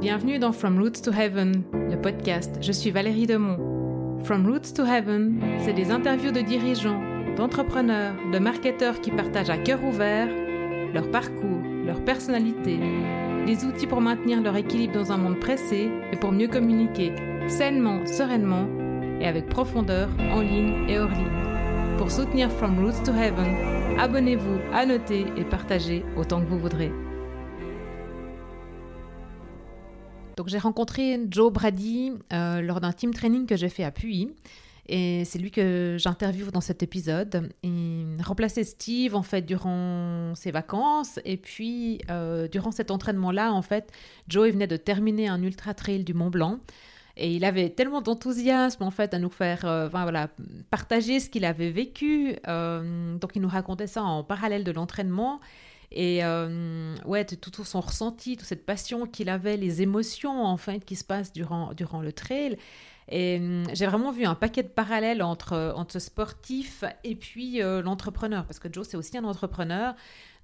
Bienvenue dans From Roots to Heaven, le podcast. Je suis Valérie Demont. From Roots to Heaven, c'est des interviews de dirigeants, d'entrepreneurs, de marketeurs qui partagent à cœur ouvert leur parcours, leur personnalité, des outils pour maintenir leur équilibre dans un monde pressé et pour mieux communiquer sainement, sereinement et avec profondeur en ligne et hors ligne. Pour soutenir From Roots to Heaven, abonnez-vous, annotez et partagez autant que vous voudrez. Donc j'ai rencontré Joe Brady euh, lors d'un team training que j'ai fait à Puy. Et c'est lui que j'interviewe dans cet épisode. Il remplaçait Steve en fait durant ses vacances. Et puis euh, durant cet entraînement-là, en fait, Joe venait de terminer un ultra trail du Mont Blanc. Et il avait tellement d'enthousiasme en fait à nous faire euh, voilà, partager ce qu'il avait vécu. donc il nous racontait ça en parallèle de l'entraînement. Et euh, ouais, tout, son ressenti, toute cette passion qu'il avait, les émotions en qui se passent durant, durant le trail. Et hum, j'ai vraiment vu un paquet de parallèles entre, entre ce sportif et puis euh, l'entrepreneur, parce que Joe, c'est aussi un entrepreneur.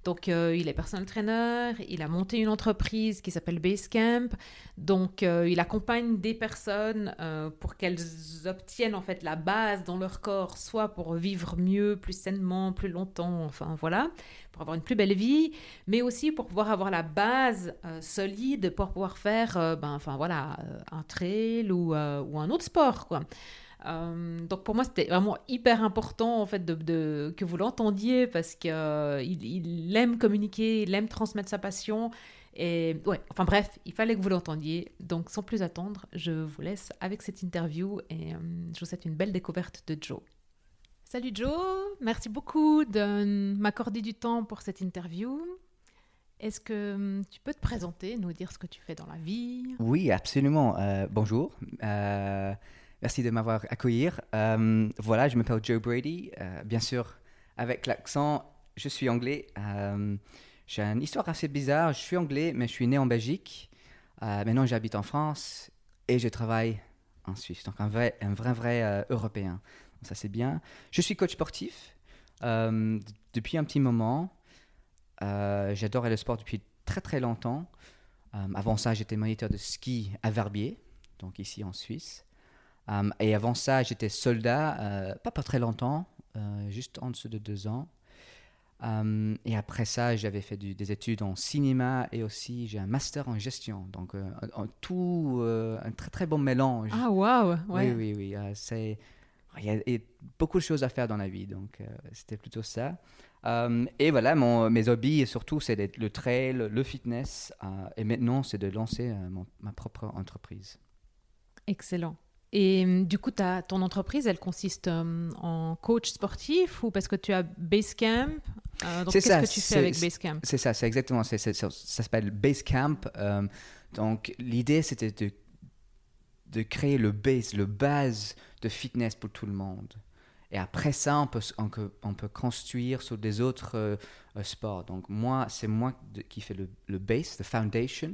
Donc, euh, il est personal trainer, il a monté une entreprise qui s'appelle Basecamp. Donc, euh, il accompagne des personnes euh, pour qu'elles obtiennent en fait la base dans leur corps, soit pour vivre mieux, plus sainement, plus longtemps, enfin voilà, pour avoir une plus belle vie, mais aussi pour pouvoir avoir la base solide pour pouvoir faire, ben, enfin voilà, un trail ou, ou un autre sport, quoi. Euh, donc pour moi, c'était vraiment hyper important en fait de, que vous l'entendiez parce qu'il euh, il aime communiquer, il aime transmettre sa passion. Et ouais, enfin bref, il fallait que vous l'entendiez. Donc sans plus attendre, je vous laisse avec cette interview et euh, je vous souhaite une belle découverte de Joe. Salut Joe, merci beaucoup de m'accorder du temps pour cette interview. Est-ce que tu peux te présenter, nous dire ce que tu fais dans la vie? Oui, absolument. bonjour. Merci de m'avoir accueilli. Euh, voilà, je m'appelle Joe Brady. Euh, bien sûr, avec l'accent, je suis anglais. Euh, j'ai une histoire assez bizarre. Je suis anglais, mais je suis né en Belgique. maintenant, j'habite en France et je travaille en Suisse. Donc, un vrai, un vrai, vrai Européen. ça, c'est bien. Je suis coach sportif depuis un petit moment. J'adorais le sport depuis très, très longtemps. avant ça, j'étais moniteur de ski à Verbier, donc ici en Suisse. Euh, et avant ça, j'étais soldat, euh, pas pas très longtemps, euh, juste en dessous de deux ans. et après ça, j'avais fait des études en cinéma et aussi j'ai un master en gestion. Donc, tout, un très très bon mélange. Ah, waouh! Ouais. Oui, oui, oui. c'est, il y a beaucoup de choses à faire dans la vie, donc c'était plutôt ça. et voilà, mon, mes hobbies, surtout, c'est le trail, le fitness. et maintenant, c'est de lancer ma propre entreprise. Excellent. Et euh, du coup, ta, ton entreprise, elle consiste euh, en coach sportif ou parce que tu as Basecamp? Euh, Donc, qu'est-ce que tu fais avec Basecamp? C'est ça, c'est exactement. ça s'appelle Basecamp. Euh, donc, l'idée, c'était de, de créer le base, le base de fitness pour tout le monde. Et après ça, on peut, on peut, construire sur des autres sports. Donc, moi, c'est moi qui fais le, le base, the foundation,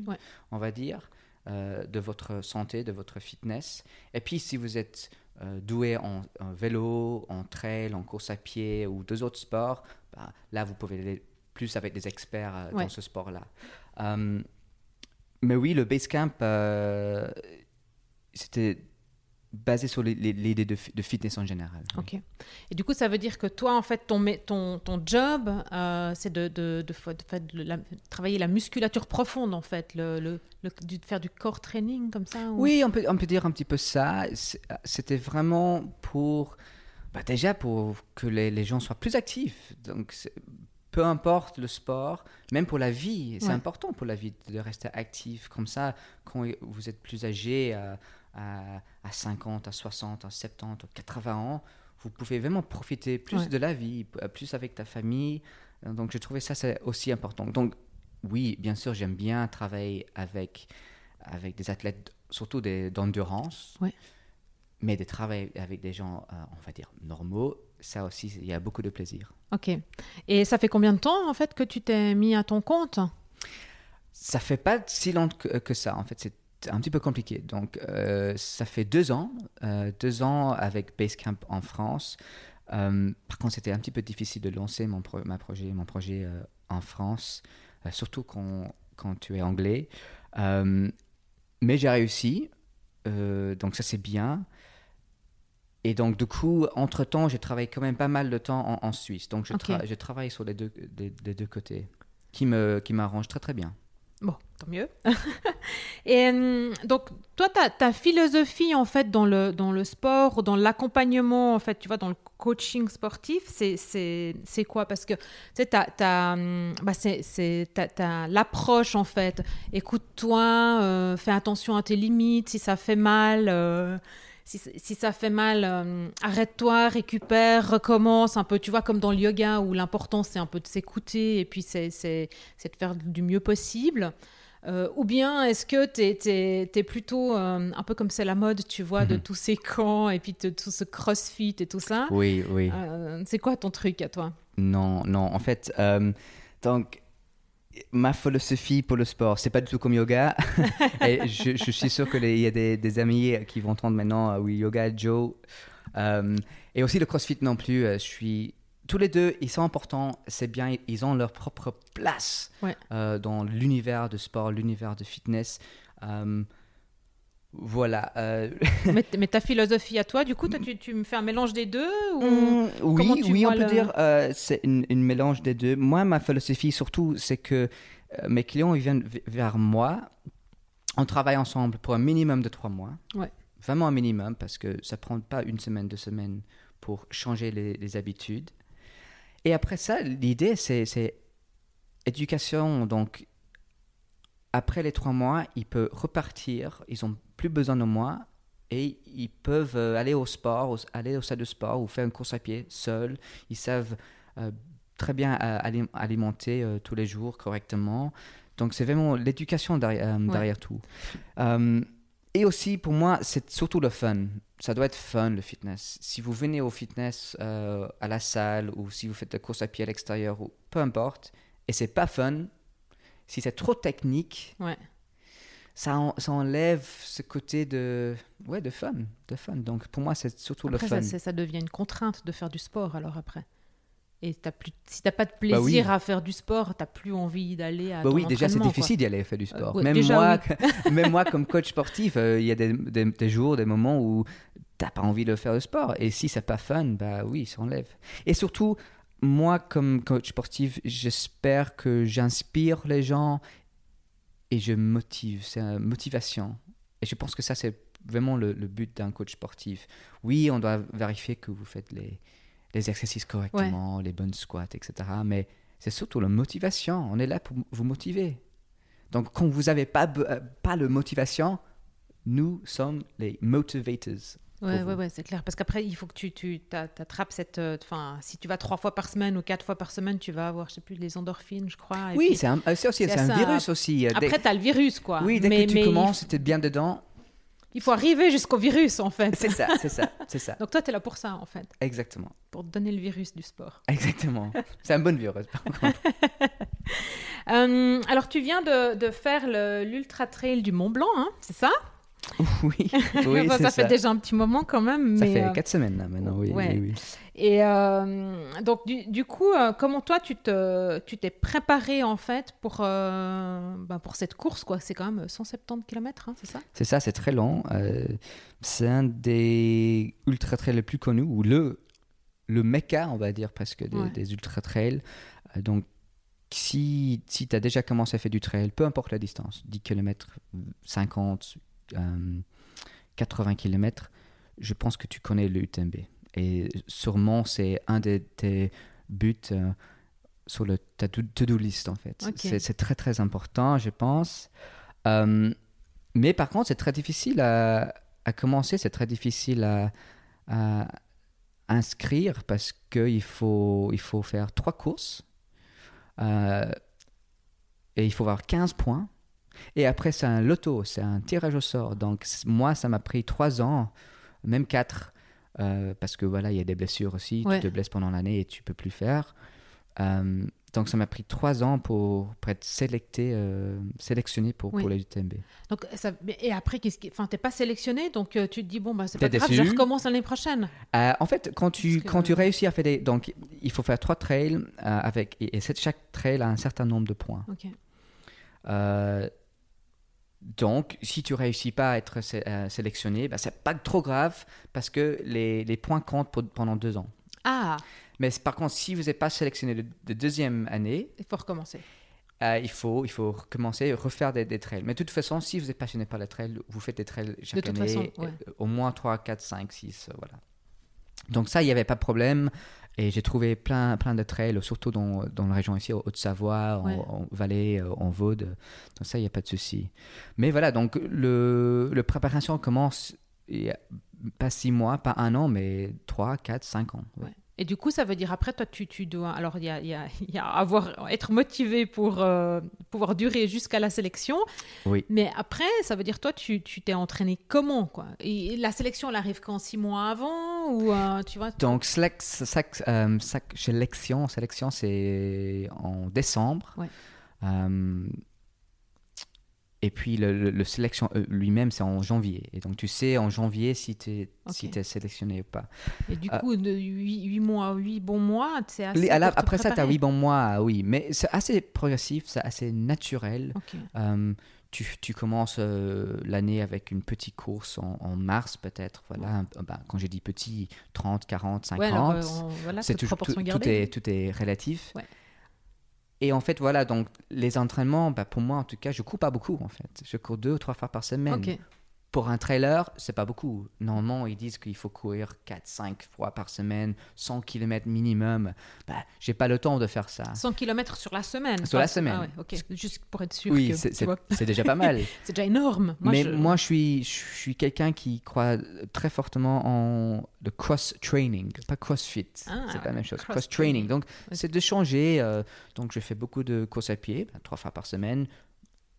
on va dire. Euh, de votre santé, de votre fitness. Et puis, si vous êtes euh, doué en, vélo, en trail, en course à pied ou deux autres sports, bah, là, vous pouvez aller plus avec des experts euh, dans ce sport-là. mais oui, le Basecamp, c'était basé sur l'idée de, de, fitness en général. Ok. Et du coup, ça veut dire que toi, en fait, ton, ton, ton job, euh, c'est de, de, de, travailler la musculature profonde, en fait, le, faire du core training comme ça Oui, on peut, on peut dire un petit peu ça. C'était vraiment pour, bah, déjà pour que les, les, gens soient plus actifs. Donc, peu importe le sport, même pour la vie, c'est important pour la vie de rester actif. Comme ça, quand vous êtes plus âgé, euh, à, 50, à 60, à 70, à 80 ans, vous pouvez vraiment profiter plus de la vie, plus avec ta famille. Donc, je trouvais ça c'est aussi important. Donc, oui, bien sûr, j'aime bien travailler avec, avec des athlètes, surtout d'endurance. Mais de travailler avec des gens, euh, on va dire, normaux, ça aussi, il y a beaucoup de plaisir. Ok. Et ça fait combien de temps, en fait, que tu t'es mis à ton compte? Ça fait pas si longtemps que, que ça. En fait, c'est un petit peu compliqué. Donc, euh, ça fait deux ans, euh, deux ans avec Basecamp en France. Euh, par contre, c'était un petit peu difficile de lancer mon, ma projet, mon projet en France, surtout quand, quand, tu es anglais. mais j'ai réussi, donc ça c'est bien. Et donc, du coup, entre-temps, j'ai travaillé quand même pas mal de temps en, en Suisse. Donc, je, travaille sur les deux, des, des deux côtés, qui m'arrange très très bien. Bon, tant mieux. Et hum, donc, toi, ta, philosophie, en fait, dans le, dans le sport, dans l'accompagnement, en fait, tu vois, dans le coaching sportif, c'est- quoi? Parce que, tu sais, t'as- hum, bah, l'approche, en fait. Écoute-toi, euh, fais attention à tes limites, si ça fait mal... euh, si, si ça fait mal, euh, arrête-toi, récupère, recommence, un peu, tu vois, comme dans le yoga où l'important c'est un peu de s'écouter et puis c'est de faire du mieux possible. Euh, ou bien est-ce que tu es, plutôt euh, un peu comme c'est la mode, tu vois, de Mhm. tous ces camps et puis de tout ce crossfit et tout ça? Oui, oui. C'est quoi ton truc à toi? Non, non. En fait, donc, ma philosophie pour le sport, c'est pas du tout comme yoga. Et je, je suis sûr qu'il y a des, des amis qui vont entendre maintenant, euh, oui, yoga, Joe. Euh, et aussi le crossfit non plus. euh, je suis. Tous les deux, ils sont importants, c'est bien, ils ont leur propre place Ouais. euh, dans l'univers de sport, l'univers de fitness. Voilà. euh, mais, mais ta philosophie à toi, du coup, toi, tu, tu me fais un mélange des deux ou... Mm, comment oui, tu oui, on peut dire euh, c'est une, une mélange des deux. Moi, ma philosophie surtout, c'est que euh, mes clients ils viennent vers moi. On travaille ensemble pour un minimum de trois mois. Ouais. Vraiment un minimum parce que ça prend pas une semaine, deux semaines pour changer les, les habitudes. Et après ça, l'idée c'est c'est éducation. Donc après les trois mois, ils peuvent repartir. Ils ont plus besoin de moi et ils peuvent euh, aller au sport, aller au salle de sport ou faire une course à pied seuls. Ils savent euh, très bien euh, ali- alimenter euh, tous les jours correctement. Donc c'est vraiment l'éducation derrière, derrière tout. Et aussi pour moi, c'est surtout le fun. Ça doit être fun le fitness. Si vous venez au fitness à la salle ou si vous faites la course à pied à l'extérieur ou peu importe, et c'est pas fun, si c'est trop technique, Ouais. ça, en- ça enlève ce côté de, ouais, de fun, de fun. Donc pour moi, c'est surtout Après, le ça, fun. c'est- ça devient une contrainte de faire du sport alors après. Et t'as plus, si t'as pas de Bah oui. plaisir à faire du sport, t'as plus envie d'aller à Bah ton oui, déjà c'est difficile d'y aller faire du sport. Euh, ouais, même, déjà, moi, même moi, comme coach sportif, euh, il y a des, des- des jours, des moments où t'as pas envie de faire le sport. Et si c'est pas fun, bah oui, ça enlève. Et surtout, moi, comme coach sportif, j'espère que j'inspire les gens et je motive. C'est une motivation. Et je pense que ça, c'est vraiment le, le but d'un coach sportif. Oui, on doit vérifier que vous faites les, les exercices correctement, les bonnes squats, etc. Mais c'est surtout la motivation. On est là pour vous motiver. Donc, quand vous n'avez pas, euh, pas de motivation, nous sommes les motivators. Ouais, pour ouais, ouais, c'est clair. Parce qu'après, il faut que tu, tu t'attrapes cette. euh, Enfin, si tu vas trois fois par semaine ou quatre fois par semaine, tu vas avoir, je sais plus, les endorphines, je crois. et oui, c'est un, euh, c'est aussi un ça. virus aussi. euh, dès- Après, t'as le virus, quoi. oui, dès mais, que tu mais commences, tu es bien dedans. il faut arriver jusqu'au virus, en fait. C'est ça, c'est ça, c'est ça. Donc toi, t'es là pour ça, en fait, Exactement, pour te donner le virus du sport. exactement. c'est un bon virus. par contre. Euh, alors, tu viens de, de faire le- l'Ultra Trail du Mont Blanc, hein, c'est ça? oui, ça ça. fait déjà un petit moment quand même. Ça fait euh, quatre semaines là maintenant, oui. ouais. oui, oui. Et euh, donc, du, du coup, euh, comment toi, tu te, tu t'es préparé en fait pour, euh, ben, pour cette course, quoi? C'est quand même 170 km, hein, c'est ça? C'est ça, c'est très long. C'est un des ultra trails les plus connus, ou le, le mecca, on va dire, presque, des, Ouais. des ultra trails. Donc, si, si tu as déjà commencé à faire du trail, peu importe la distance, 10 km, 50, euh, 80 km, je pense que tu connais le UTMB. Et sûrement, c'est un de tes buts euh, sur le, ta to- to-do list, en fait. Ok. C'est c'est très, très important, je pense. Euh, mais par contre, c'est très difficile à, à commencer, c'est très difficile à, à inscrire parce qu'il faut, il faut faire trois courses euh, et il faut avoir 15 points. Et après, c'est un loto, c'est un tirage au sort. Donc, moi, ça m'a pris trois ans, même quatre, euh, parce que voilà, il y a des blessures aussi. Ouais. Tu te blesses pendant l'année et tu peux plus faire. Euh, donc, ça m'a pris trois ans pour, pour être sélecté, euh, sélectionné pour, Oui. pour UTMB. donc, ça, Et après, qu'est-ce qui... enfin, t'es pas sélectionné, donc tu te dis, bon, bah, c'est pas grave, déçu je recommence l'année prochaine. En fait, quand tu, Parce que- quand tu réussis à faire des... Donc, il faut faire trois trails avec... Et, et chaque trail a un certain nombre de points. Ok. Donc, si tu réussis pas à être sé- euh, sélectionné, bah, c'est pas trop grave parce que les, les points comptent pour- pendant deux ans. Ah, Mais par contre, si vous n'êtes pas sélectionné de, de deuxième année, il faut recommencer. euh, il, faut, il faut recommencer, refaire des, des trails. Mais de toute façon, si vous êtes passionné par les trails, vous faites des trails chaque toute année, façon, ouais. euh, au moins 3, 4, 5, 6, euh, voilà. Donc ça, il n'y avait pas de problème. Et j'ai trouvé plein, plein de trails, surtout dans, dans la région ici, en Haute-Savoie, en, Ouais. en Valais, euh, en Vaud. Donc ça, il n'y a pas de souci. Mais voilà, donc le, le préparation commence il y a pas six mois, pas un an, mais 3, 4, 5 ans. ouais. Ouais. Et du coup, ça veut dire après, toi, tu, tu dois. Alors, il y a, y a- il y a avoir, être motivé pour euh, pouvoir durer jusqu'à la sélection. Oui. Mais après, ça veut dire, toi, tu tu t'es entraîné comment quoi? Et la sélection, elle arrive quand? Six mois avant Ou euh, tu vois? Donc, selec- sac- euh, sac- sélection, sélection c'est en décembre. Ouais. Euh, et puis, le, le- le sélection euh, lui-même, c'est en janvier. Et donc, tu sais en janvier si tu es, si Ok. t'es sélectionné ou pas. Et du Ah. coup, de 8, mois, 8 bons mois, c'est assez. La- pour te après ça, tu as préparer. 8 bons mois, oui. Mais c'est assez progressif, c'est assez naturel. Ok. Euh, tu, tu commences euh, l'année avec une petite course en, en mars, peut-être. Voilà. Un- ben, quand j'ai dit petit, 30, 40, 50. Ouais, alors, euh, on- voilà, c'est tout, tout gardée. est tout est relatif. Ouais. Et en fait, voilà, donc les entraînements, bah, pour moi en tout cas, je cours pas beaucoup en fait. Je cours deux ou trois fois par semaine. Pour un trailer, c'est pas beaucoup. Normalement, ils disent qu'il faut courir 4-5 fois par semaine, 100 km minimum. Bah, j'ai pas le temps de faire ça. 100 km sur la semaine. Sur la semaine. Ah ouais, ok. Juste pour être sûr Oui, que. c'est déjà pas mal. c'est déjà énorme. Moi, Mais je- moi, je suis, je suis quelqu'un qui croit très fortement en le cross-training, pas crossfit. Ah, c'est pas la même chose. cross-training. Donc, c'est de changer. euh, donc, je fais beaucoup de courses à pied, trois fois par semaine,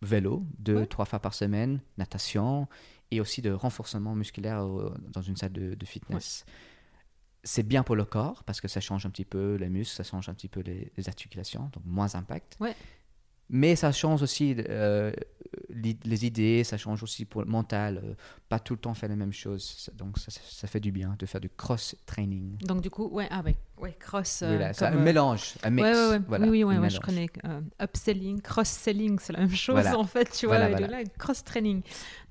vélo, deux, Ouais. trois fois par semaine, natation, et aussi de renforcement musculaire dans une salle de, de fitness. C'est bien pour le corps parce que ça change un petit peu les muscles, ça change un petit peu les, les articulations, donc moins impact. Ouais. Mais ça change aussi euh, les idées, ça change aussi pour le mental. euh, pas tout le temps faire les mêmes choses. Ça- Donc ça, ça fait du bien de faire du cross-training. Donc du coup, ouais, ah ouais, ouais cross. euh, Voilà, comme, un euh, mélange, un mix. Ouais, ouais, ouais. Voilà, oui, oui, je connais. upselling, cross-selling, c'est la même chose Voilà. en fait, tu vois. Cross-training.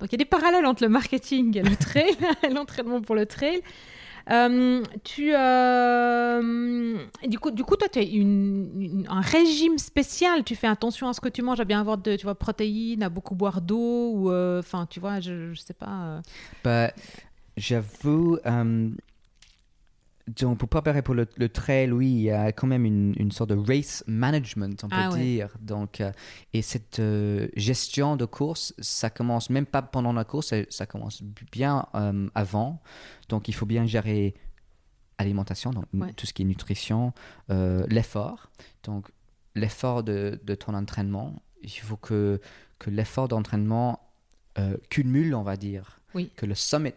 Donc il y a des parallèles entre le marketing et le trail, l'entraînement pour le trail. Euh, tu, euh, du coup, du coup, toi, tu as un régime spécial. Tu fais attention à ce que tu manges, à bien avoir de, tu vois, protéines, à beaucoup boire d'eau, euh, enfin, tu vois, je, je sais pas. Bah, J'avoue, donc pour préparer pour le, le trail, oui, il y a quand même une, une sorte de race management, on peut Ah ouais. dire. Donc, euh, et cette euh, gestion de course, ça commence même pas pendant la course, ça, ça commence bien euh, avant. Donc, il faut bien gérer alimentation, donc Ouais. tout ce qui est nutrition, l'effort. Donc, l'effort de, de ton entraînement, il faut que, que l'effort d'entraînement cumule, on va dire, Oui. que le summit,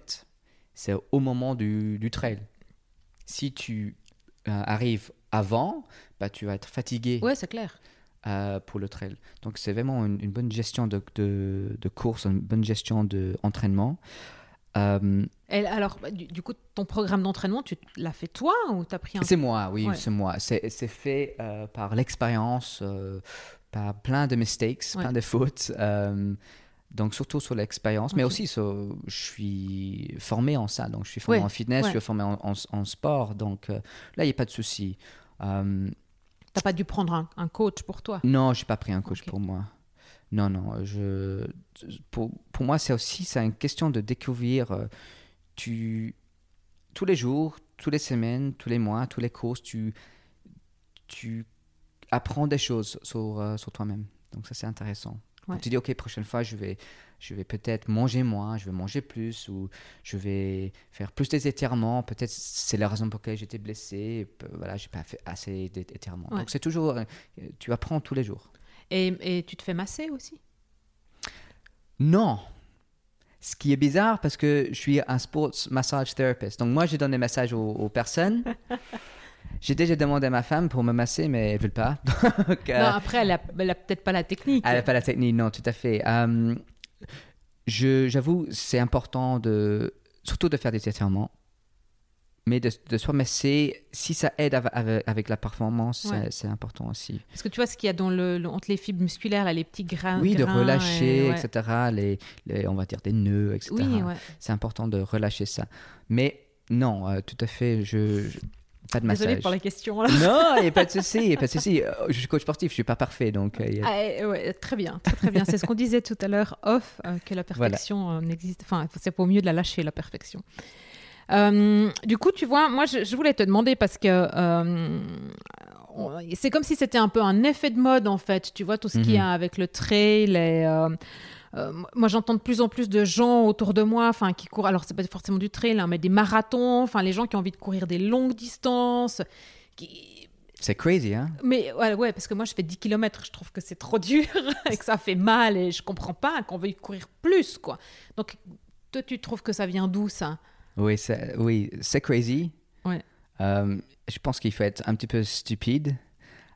c'est au moment du, du trail. Si tu euh, arrives avant, bah, tu vas être fatigué Ouais, c'est clair. euh, pour le trail. Donc, c'est vraiment une, une bonne gestion de, de, de course, une bonne gestion d'entraînement. Euh, Et alors, bah, du, du coup, ton programme d'entraînement, tu l'as fait toi ou t'as pris un C'est moi, oui, Ouais. c'est moi. C'est fait euh, par l'expérience, euh, par plein de mistakes, Ouais. plein de fautes. Donc surtout sur l'expérience, mais aussi sur, je suis formé en ça. Donc je suis formé en fitness, ouais. je suis formé en, en- en sport. Donc euh, là, il n'y a pas de souci. Euh, T'as pas dû prendre un, un coach pour toi? non, je n'ai pas pris un coach pour moi. Non, non. Je, pour, pour moi, c'est aussi c'est une question de découvrir. euh, tu, tous les jours, toutes les semaines, tous les mois, tous les courses, tu, tu apprends des choses sur, euh, sur toi-même. Donc ça, c'est intéressant. Ouais. Donc, tu dis, OK, prochaine fois, je vais, je vais peut-être manger moins, je vais manger plus, ou je vais faire plus des étirements. Peut-être c'est la raison pour laquelle j'étais blessé. Voilà, j'ai pas fait assez d'étirements. Ouais. Donc c'est toujours, euh, tu apprends tous les jours. Et, et tu te fais masser aussi? Non. Ce qui est bizarre parce que je suis un sports massage therapist. Donc moi, je donne des massages aux, aux personnes. J'ai déjà demandé à ma femme pour me masser, mais elle ne veut pas. Donc, euh, Non, après, elle a, a peut-être pas la technique. elle n'a pas la technique, non, tout à fait. Euh, J'avoue, c'est important de, surtout de faire des étirements. mais de, de mais c'est si ça aide av- av- avec, la performance, Ouais. c'est- important aussi. Parce que tu vois ce qu'il y a dans le, le- entre les fibres musculaires, là, les petits grains. oui, de relâcher, et- ouais. etc. Les, les- on va dire des nœuds, etc. Oui, ouais. C'est important de relâcher ça. Mais non, euh, tout à fait, je, je- pas de massage. Désolée pour la question. Là. Non, il n'y a pas de souci, pas de souci. Je suis coach sportif, je suis pas parfait, donc. euh, a- Ah, ouais, très bien, très, très bien. C'est ce qu'on disait tout à l'heure off, euh, que la perfection euh, n'existe. Enfin, c'est pas au mieux de la lâcher, la perfection. Euh, du coup, tu vois, moi, je, je voulais te demander parce que c'est comme si c'était un peu un effet de mode, en fait. Tu vois, tout ce qu'il y a avec le trail et. Euh, moi, j'entends de plus en plus de gens autour de moi, enfin, qui courent. Alors, c'est pas forcément du trail, hein, mais des marathons. Enfin, les gens qui ont envie de courir des longues distances, qui, C'est crazy, hein mais ouais, ouais, parce que moi je fais 10 km, je trouve que c'est trop dur et que ça fait mal et je comprends pas qu'on veuille courir plus quoi. Donc toi tu trouves que ça vient d'où ça? Oui, c'est oui, c'est crazy. Ouais. Euh, je pense qu'il faut être un petit peu stupide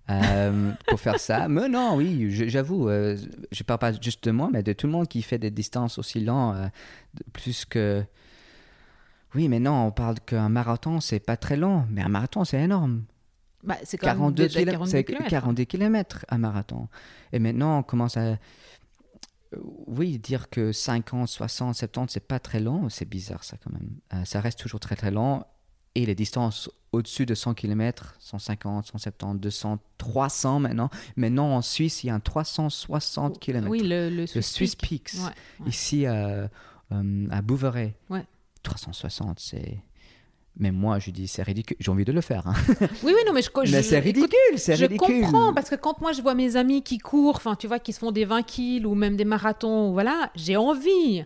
euh, pour faire ça. Mais non, oui, j'avoue, euh, je parle pas juste de moi, mais de tout le monde qui fait des distances aussi longues, euh, plus que. Oui, mais non, on parle qu'un marathon, c'est pas très long, mais un marathon, c'est énorme. bah, C'est quand même 42 déjà km, 42 c'est kilomètres. 42 km un marathon. Et maintenant, on commence à. Oui, dire que 50, 60, 70, c'est pas très long, c'est bizarre ça quand même. Euh, ça reste toujours très très long. Et les distances au-dessus de 100 km, 150, 170, 200, 300 maintenant. Maintenant en Suisse, il y a un 360 km. Oui, le, le le Swiss Swiss Peak. Peaks. Ouais, ouais. Ici à, euh, à Bouveret. Ouais. 360, c'est. Mais moi, je dis, c'est ridicule. J'ai envie de le faire. hein. Oui, oui, non, mais je, je- Mais c'est ridicule, c'est Je ridicule. comprends parce que quand moi je vois mes amis qui courent, enfin tu vois, qui se font des 20 kills ou même des marathons, voilà, j'ai envie.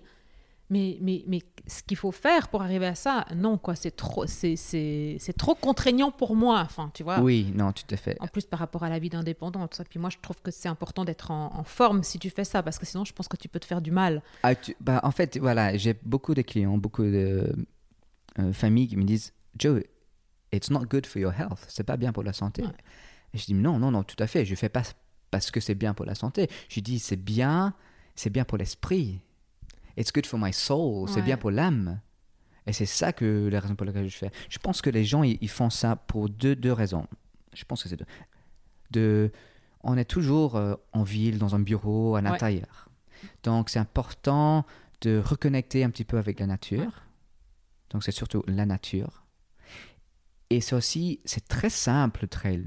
Mais, mais, mais ce qu'il faut faire pour arriver à ça, non, quoi, c'est trop, c'est, c'est, c'est trop contraignant pour moi, enfin, tu vois. Oui, non, tout à fait. En plus, par rapport à la vie d'indépendant, tout ça. Puis moi, je trouve que c'est important d'être en, en forme si tu fais ça, parce que sinon, je pense que tu peux te faire du mal. Ah, tu- bah, en fait, voilà, j'ai beaucoup de clients, beaucoup de euh, familles qui me disent Joe, it's not good for your health. C'est pas bien pour la santé. Ouais. Et je dis non, non, non, tout à fait. Je fais pas parce que c'est bien pour la santé. Je dis c'est bien, c'est bien pour l'esprit. It's good for my soul. C'est Ouais. bien pour l'âme. Et c'est ça que la raison pour laquelle je fais. Je pense que les gens, ils, ils font ça pour deux, deux raisons. Je pense que c'est deux. De, on est toujours euh, en ville, dans un bureau, à l'intérieur. Donc, c'est important de reconnecter un petit peu avec la nature. Ouais. Donc, c'est surtout la nature. Et c'est aussi, c'est très simple, le trail.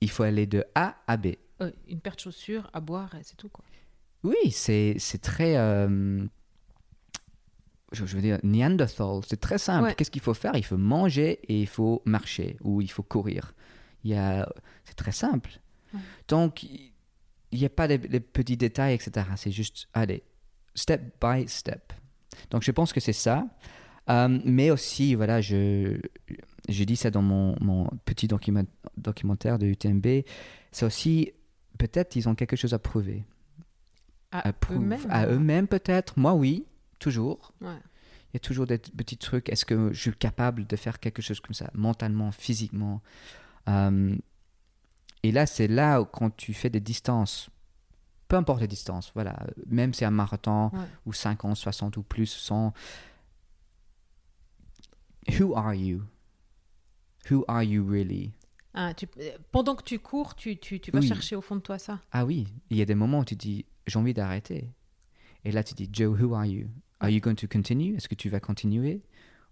Il faut aller de A à B. Euh, une paire de chaussures à boire, c'est tout, quoi. Oui, c'est c'est très. euh, je, veux dire, Neanderthal, c'est très simple. Ouais. Qu'est-ce qu'il faut faire? Il faut manger et il faut marcher ou il faut courir. Il y a, c'est très simple. Ouais. Donc, il n'y a pas les, les petits détails, etc. C'est juste, allez, step by step. Donc, je pense que c'est ça. Euh, mais aussi, voilà, je, j'ai dit ça dans mon, mon petit document- documentaire de UTMB. C'est aussi, peut-être, ils ont quelque chose à prouver À eux-mêmes. à eux-mêmes peut-être. Moi, oui, toujours. Ouais. Il y a toujours des petits trucs. Est-ce que je suis capable de faire quelque chose comme ça, mentalement, physiquement Euh, Et là, c'est là où, quand tu fais des distances, peu importe les distances, voilà, même si c'est un marathon Ouais. ou 50, 60 ou plus, 100. Who are you? Who are you really? Ah, tu- pendant que tu cours, tu, tu, tu vas Oui. chercher au fond de toi ça. Ah oui, il y a des moments où tu dis j'ai envie d'arrêter. Et là tu dis Joe, who are you? Are you going to continue? Est-ce que tu vas continuer?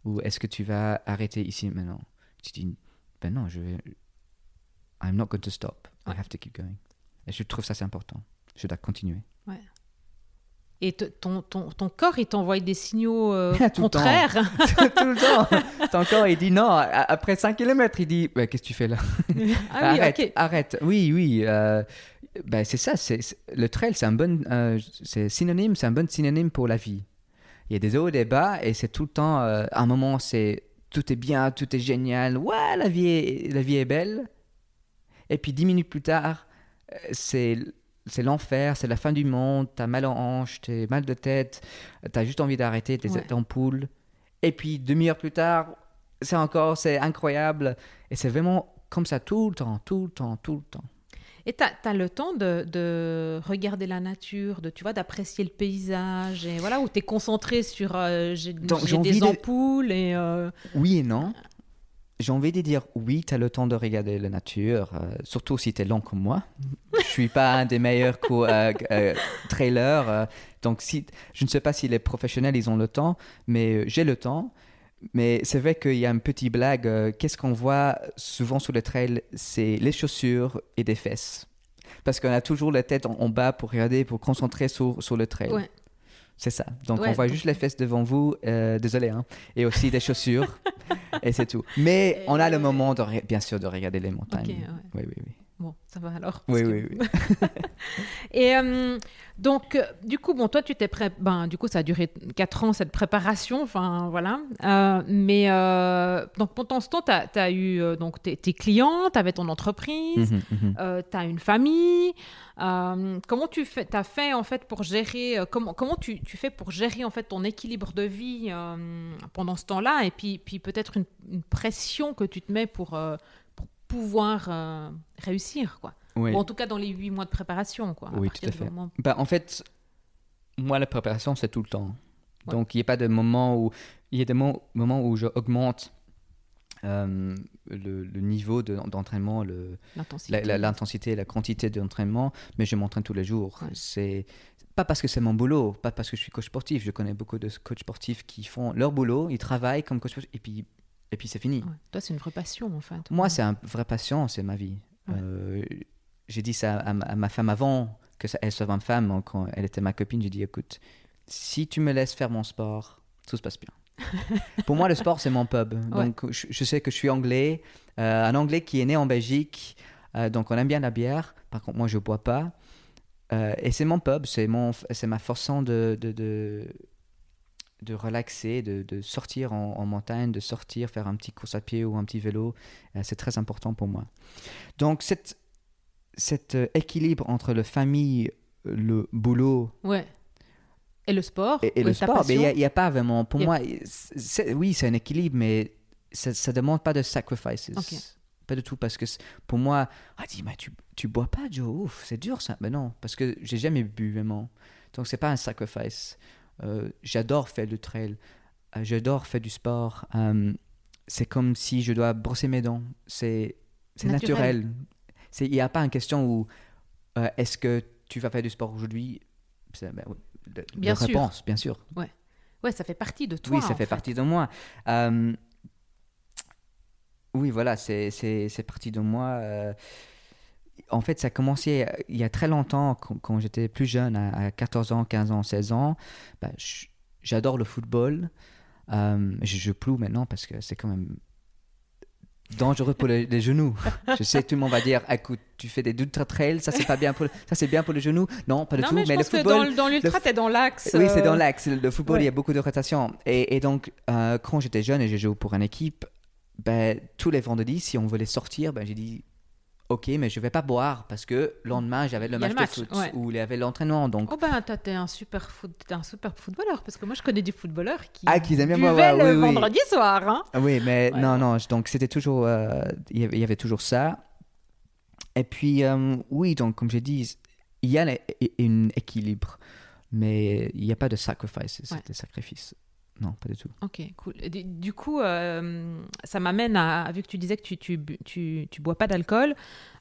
Ou est-ce que tu vas arrêter ici maintenant? Tu dis ben non, je vais. I'm not going to stop. I Ouais. have to keep going. Et je trouve ça c'est important. Je dois continuer. Et te- ton, ton, ton corps, il t'envoie des signaux euh, Tout le temps. contraires. Tout le temps. Ton corps il dit non. Après 5 km, il dit Ben, qu'est-ce que tu fais là? ah oui, arrête, ok. arrête. Oui, oui. euh, ben, c'est ça. C'est, c'est- le trail, c'est un bon, euh, c'est synonyme, c'est un bon synonyme pour la vie. Il y a des hauts et des bas, et c'est tout le temps. euh, à un moment, c'est tout est bien, tout est génial. Ouais, la vie est, la vie est belle. Et puis dix minutes plus tard, euh, c'est c'est l'enfer, c'est la fin du monde. T'as mal en hanche, t'as mal de tête, t'as juste envie d'arrêter, t'es Ouais. t'es en poule. Et puis demi-heure plus tard, c'est encore, c'est incroyable. Et c'est vraiment comme ça tout le temps, tout le temps, tout le temps. Et tu as, le temps de, de regarder la nature, de tu vois, d'apprécier le paysage, et voilà, où tu es concentré sur euh, j'ai des de- ampoules et euh, Oui et non. j'ai envie de dire oui, tu as le temps de regarder la nature, euh, surtout si tu es lent comme moi. je suis pas un des meilleurs co- trailers. donc, si, je ne sais pas si les professionnels, ils ont le temps, mais j'ai le temps. Mais c'est vrai qu'il y a une petite blague. euh, Qu'est-ce qu'on voit souvent sur les trails C'est les chaussures et des fesses. Parce qu'on a toujours la tête en, en bas pour regarder, pour concentrer sur, sur le trail. Ouais. C'est ça. Donc, Ouais, on voit donc- juste les fesses devant vous. euh, désolé. Hein. Et aussi des chaussures. et c'est tout. Mais Et- on a le moment, de, bien sûr, de regarder les montagnes. Ouais. Oui, oui, oui. Bon, ça va alors. Oui, oui, oui. Et euh, donc, euh, du coup, bon, toi, tu t'es prêt. Ben, du coup, ça a duré 4 ans, cette préparation. Enfin, voilà. Euh, mais donc, pendant ce temps, tu as, eu donc, tes, tes clients, tu avais ton entreprise, Mhm, mhm. tu as une famille. Comment tu fais, as fait, en fait, pour gérer. comment comment tu, tu fais pour gérer, en fait, ton équilibre de vie pendant ce temps-là? Et puis, puis peut-être une, une pression que tu te mets pour pouvoir euh, réussir, quoi. Oui. Ou en tout cas dans les huit mois de préparation. Quoi, Oui, tout à fait. moment- Bah, en fait, moi, la préparation, c'est tout le temps. Ouais. Donc, il n'y a pas de moment où... Il y a des mo- moments où je augmente euh, le, le niveau de- d'entraînement, L'intensité. la- la- l'intensité, la quantité d'entraînement, mais je m'entraîne tous les jours. Ouais. C'est pas parce que c'est mon boulot, pas parce que je suis coach sportif. Je connais beaucoup de coachs sportifs qui font leur boulot, ils travaillent comme coach sportif, et puis, et puis c'est fini. Ouais. Toi, c'est une vraie passion, en fait. Moi, c'est un vrai passion, c'est ma vie. Ouais. Euh, j'ai dit ça à, ma- à ma femme avant que ça, elle soit ma femme, hein, quand elle était ma copine. J'ai dit, écoute, si tu me laisses faire mon sport, tout se passe bien. Pour moi, le sport, c'est mon pub. Donc, je, je sais que je suis anglais, euh, un anglais qui est né en Belgique. euh, donc, on aime bien la bière. Par contre, moi, je bois pas. Et c'est mon pub, c'est mon, c'est ma façon de, de, de, de relaxer, de, de sortir en, en montagne, de sortir, faire un petit course à pied ou un petit vélo. Euh, c'est très important pour moi. Donc, cet, cet euh, équilibre entre la famille, le boulot Ouais. Et le sport et, le sport, mais il n'y a, pas vraiment. Pour a- moi, oui, c'est un équilibre, mais ça ne demande pas de sacrifices. Pas du tout, parce que pour moi, ah, dis, mais tu, tu bois pas, Joe, ouf, c'est dur ça. Mais non, parce que j'ai jamais bu vraiment. Donc, c'est pas un sacrifice. Euh, J'adore faire du trail, Euh, j'adore faire du sport. Euh, c'est comme si je dois brosser mes dents. C'est Naturel. Il n'y a pas une question où est-ce que tu vas faire du sport aujourd'hui? Ben oui, Bien sûr. réponse, bien sûr. Ouais, ça fait partie de toi. oui, ça fait partie de moi. Euh, oui, voilà, c'est partie de moi. euh. En fait, ça a commencé euh, il y a très longtemps, quand, quand j'étais plus jeune, à, à 14 ans, 15 ans, 16 ans. Bah, J'adore le football. Euh, je joue plus maintenant parce que c'est quand même dangereux pour les, les genoux. Je sais tout le monde va dire, écoute, tu fais des ultra trails, ça c'est pas bien pour, le- ça c'est bien pour les genoux. Non, pas du Non, tout. mais je le pense que football, dans, l'ultra, t'es dans l'axe. oui, c'est euh, dans l'axe. Le football, ouais. il y a beaucoup de rotation. Et, et donc, euh, quand j'étais jeune et j'ai joué pour une équipe, ben, tous les vendredis, si on voulait sortir, ben, j'ai dit Ok, mais je vais pas boire parce que le lendemain, j'avais le match, le match, de foot ouais. ou il y avait l'entraînement. Donc, Oh ben, toi, t'es un super foot, t'es un super footballeur parce que moi, je connais des footballeurs qui. Ah, qui aiment bien le oui, oui. vendredi soir. Hein. Ah oui, mais Ouais. non, non. je- Donc, c'était toujours. euh, Il y avait- toujours ça. Et puis, euh, oui, donc, comme j'ai dit, il y a un équilibre, mais il n'y a pas de sacrifice, Ouais. des sacrifices. Non, pas du tout. Ok, cool. Du, du coup, euh, ça m'amène à, vu que tu disais que tu, tu, tu, tu bois pas d'alcool,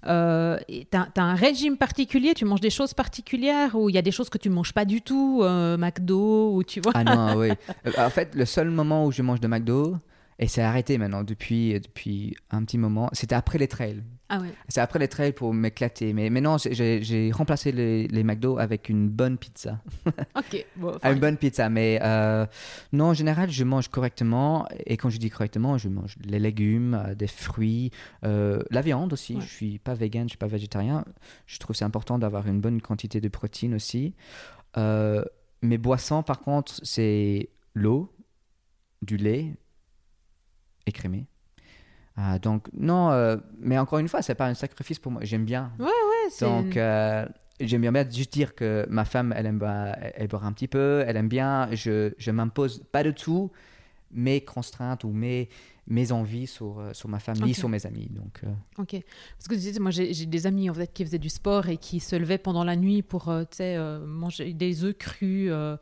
euh, t'as as un régime particulier, tu manges des choses particulières ou il y a des choses que tu manges pas du tout, euh, McDo ou tu vois? Ah non, oui. Euh, En fait, le seul moment où je mange de McDo, et c'est arrêté maintenant depuis, depuis un petit moment, c'était après les trails. Ah ouais. C'est après les trails pour m'éclater. Mais maintenant, j'ai remplacé les, les McDo avec une bonne pizza. Ok. Bon, une bonne pizza, mais euh, non, en général, je mange correctement. Et quand je dis correctement, je mange les légumes, euh, des fruits, euh, la viande aussi. Ouais. Je suis pas vegan, je suis pas végétarien. Je trouve c'est important d'avoir une bonne quantité de protéines aussi. Euh, mes boissons, par contre, c'est l'eau, du lait écrémé. Ah, donc, non, euh, mais encore une fois, c'est pas un sacrifice pour moi. J'aime bien. Ouais, c'est- Donc, euh, j'aime bien juste dire que ma femme, elle aime elle, elle boit un petit peu, elle aime bien. Je, je m'impose pas du tout mes contraintes ou mes, mes envies sur, euh, sur ma famille, sur mes amis. Donc, euh, Ok. Parce que tu sais, moi j'ai des amis en fait qui faisaient du sport et qui se levaient pendant la nuit pour euh, tu sais, euh, manger des œufs crus. euh,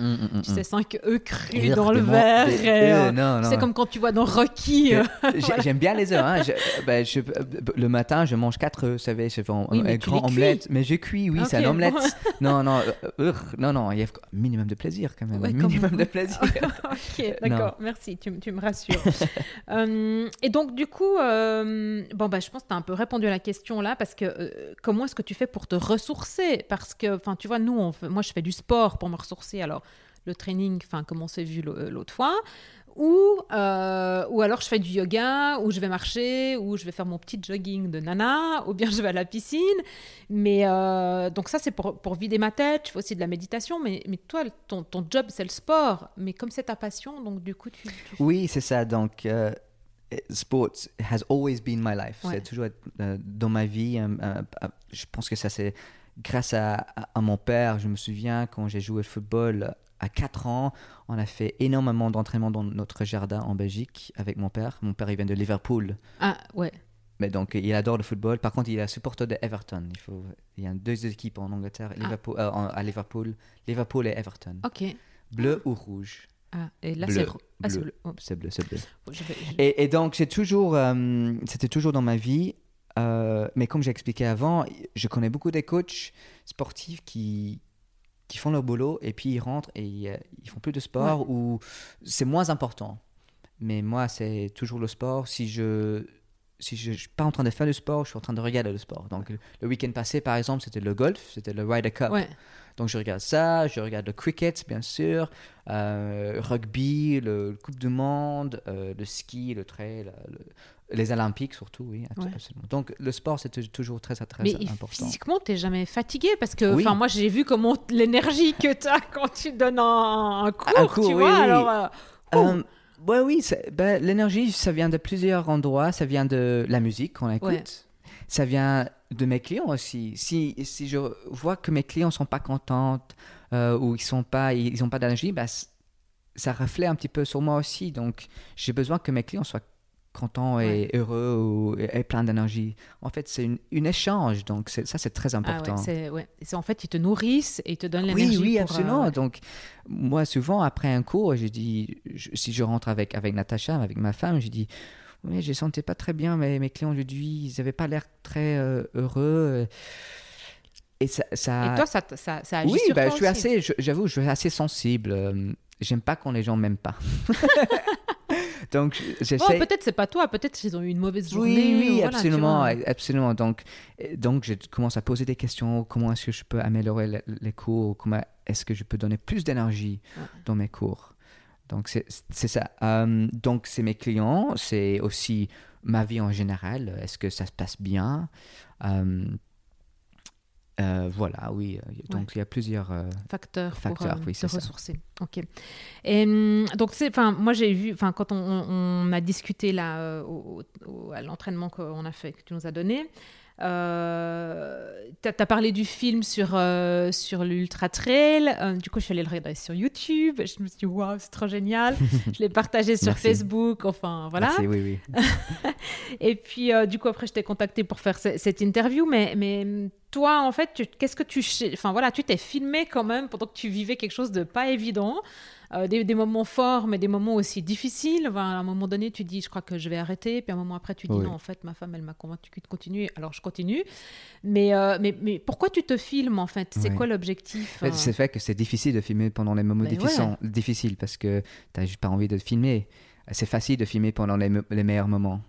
Tu sais, 5 œufs crus dans le verre. des- euh, euh. C'est comme quand tu vois dans Rocky. euh, J'ai- J'aime bien les œufs. Hein. Je- ben, je- le matin, je mange 4 œufs, vous savez, je fais un, Oui, un grand omelette. Mais je cuis, oui, c'est Ok, un omelette. bon. non, non, non, non, il y a un minimum de plaisir quand même. Ouais, minimum de plaisir. ok, d'accord, merci, tu, tu me rassures. Euh, et donc, du coup, euh, bon, bah, je pense que tu as un peu répondu à la question là, parce que euh, comment est-ce que tu fais pour te ressourcer? Parce que, enfin, tu vois, nous, moi, je fais du sport pour me ressourcer. Alors, le training, enfin, comme on s'est vu l'au- l'autre fois. Ou, ou alors je fais du yoga, ou je vais marcher, ou je vais faire mon petit jogging de nana, ou bien je vais à la piscine. Mais donc ça, c'est pour, pour vider ma tête. Je fais aussi de la méditation. Mais, mais toi, ton, ton job, c'est le sport. Mais comme c'est ta passion, donc du coup, tu... Oui, c'est ça. Donc, sports has always been my life. Ouais. C'est toujours euh, dans ma vie. euh, euh, euh, je pense que ça, c'est grâce à, mon père. Je me souviens quand j'ai joué au football à 4 ans, on a fait énormément d'entraînement dans notre jardin en Belgique avec mon père. Mon père, il vient de Liverpool. Ah, ouais. Mais donc, il adore le football. Par contre, il est supporter de Everton. Il, faut, il y a deux équipes en Angleterre, Ah. Liverpool, euh, à Liverpool. Liverpool et Everton. Ok. Bleu ou rouge? Ah, et là, Bleu, c'est... Ah, c'est bleu. bleu. Oh, C'est bleu, c'est bleu. je vais- je- Et, et donc, j'ai toujours, euh, c'était toujours dans ma vie. euh, mais comme j'ai expliqué avant, je connais beaucoup des coachs sportifs qui, qui font leur boulot et puis ils rentrent et ils, euh, ils font plus de sport ou c'est moins important. Mais moi, c'est toujours le sport. Si je si je ne suis pas en train de faire du sport, je suis en train de regarder le sport. Donc, le, week-end passé, par exemple, c'était le golf, c'était le Ryder Cup. Ouais. Donc je regarde ça, je regarde le cricket bien sûr, euh, rugby, le, le Coupe du Monde, euh, le ski, le trail, le- les Olympiques surtout, oui, Ouais. Donc le sport c'est tou- toujours très très Mais important. physiquement, t'es jamais fatigué parce que, Oui. moi, j'ai vu comment l'énergie que tu as quand tu donnes un, un cours, Un cours, tu oui, vois. oui. Alors, euh, Euh, ouais, oui, ben, l'énergie ça vient de plusieurs endroits, ça vient de la musique qu'on écoute. Ouais. Ça vient de mes clients aussi. Si, si je vois que mes clients sont pas contents euh, ou ils sont pas, ils ont pas d'énergie, ben, c- ça reflète un petit peu sur moi aussi. Donc, j'ai besoin que mes clients soient contents et heureux ou, et, et plein d'énergie. En fait, c'est une, une échange. Donc, ça, c'est très ah important. ouais, c'est, ouais. C'est- en fait, ils te nourrissent et ils te donnent Oui, l'énergie. oui, pour, euh, absolument. ouais. Donc, moi, souvent, après un cours, je dis, je- si je rentre avec, avec Natacha, avec ma femme, je dis, oui, je ne sentais pas très bien, mais mes clients aujourd'hui, ils n'avaient pas l'air très euh, heureux. Et ça. ça... Et toi, ça, ça, ça agit oui, sur toi je suis aussi. assez, j'avoue, je suis assez sensible. Euh, J'aime pas quand les gens m'aiment pas. Donc, j'essaie. peut-être c'est pas toi, peut-être qu'ils ont eu une mauvaise journée. Oui, oui, voilà, absolument, absolument. Donc, donc, je commence à poser des questions. Comment est-ce que je peux améliorer le- les cours? Comment est-ce que je peux donner plus d'énergie Ouais. dans mes cours? Donc, c'est c'est ça. Euh, donc, c'est mes clients, c'est aussi ma vie en général. Est-ce que ça se passe bien? Euh, euh, Voilà, oui. Donc, il y a plusieurs. euh, facteurs, Facteurs, pour euh, oui, ça. ressourcer. Ok. Et hum, donc c'est, enfin, moi j'ai vu, enfin, quand on, a discuté là euh, au- au- à l'entraînement qu'on a fait, que tu nous as donné. Euh, tu as parlé du film sur, euh, sur l'Ultra Trail. Euh, du coup, je suis allée le regarder sur YouTube. Je me suis dit, waouh, c'est trop génial. je l'ai partagé sur Merci. Facebook. Enfin, voilà. merci, oui, oui. Et puis, euh, du coup, après, je t'ai contacté pour faire ce- cette interview. Mais, mais hum, toi, en fait, tu- qu'est-ce que tu... Enfin, voilà, tu t'es filmé quand même pendant que tu vivais quelque chose de pas évident. Euh, des, des moments forts, mais des moments aussi difficiles. Enfin, à un moment donné, tu dis, je crois que je vais arrêter. Puis à un moment après, tu dis, Oui. non, en fait, ma femme, elle m'a convaincu de continuer. Alors, je continue. Mais, euh, mais, mais pourquoi tu te filmes, en fait? C'est Oui. quoi l'objectif fait, euh, C'est vrai que c'est difficile de filmer pendant les moments Ben difficiles, difficiles parce que tu n'as juste pas envie de filmer. C'est facile de filmer pendant les meilleurs moments.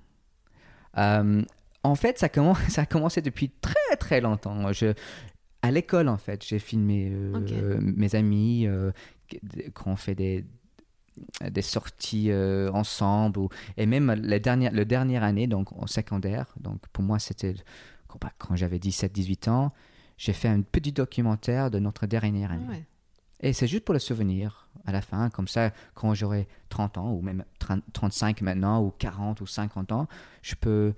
Euh, en fait, ça, commence, ça a commencé depuis très très longtemps. Je, à l'école, en fait, j'ai filmé euh, mes amis euh, quand on fait des, des sorties euh, ensemble. Ou, et même la dernière, la dernière année, donc en secondaire, donc pour moi, c'était quand, bah, quand j'avais 17-18 ans, j'ai fait un petit documentaire de notre dernière année. ouais. Et c'est juste pour le souvenir à la fin, comme ça, quand j'aurai 30 ans, ou même 30 35 maintenant, ou 40 ou 50 ans, je peux,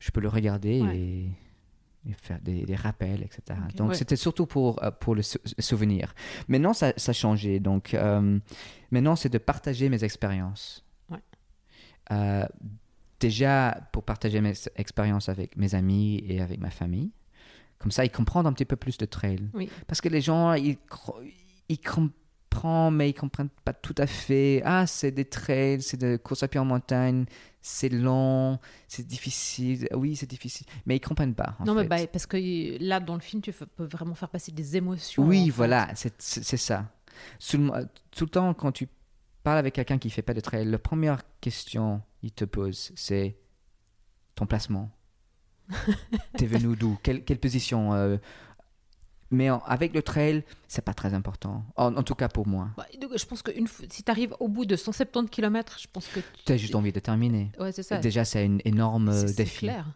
je peux le regarder Ouais. et, et faire des, des rappels, etc. Donc ouais. c'était surtout pour, euh, pour le sou- souvenir. Maintenant, ça, ça a changé. Donc euh, maintenant, c'est de partager mes expériences. Ouais. euh, déjà pour partager mes expériences avec mes amis et avec ma famille. Comme ça, ils comprennent un petit peu plus de trail. Oui. Parce que les gens, ils comprennent, mais ils comprennent pas tout à fait. Ah, c'est des trails, c'est de course à pied en montagne, c'est long, c'est difficile. Oui, c'est difficile. Mais ils comprennent pas. en Non, mais bah, parce que euh, là, dans le film, tu peux vraiment faire passer des émotions. Oui, voilà, c'est ça. Tout le, tout le temps, quand tu parles avec quelqu'un qui fait pas de trail, la première question qu'il te pose, c'est ton placement. T'es venu d'où? Quelle, quelle position euh, Mais en- avec le trail, c'est pas très important. En, en tout cas pour moi. Bah, je pense que une si tu arrives au bout de 170 km, je pense que. Tu as juste envie de terminer. Ouais, c'est ça. Déjà, c'est un énorme euh, c'est défi. clair.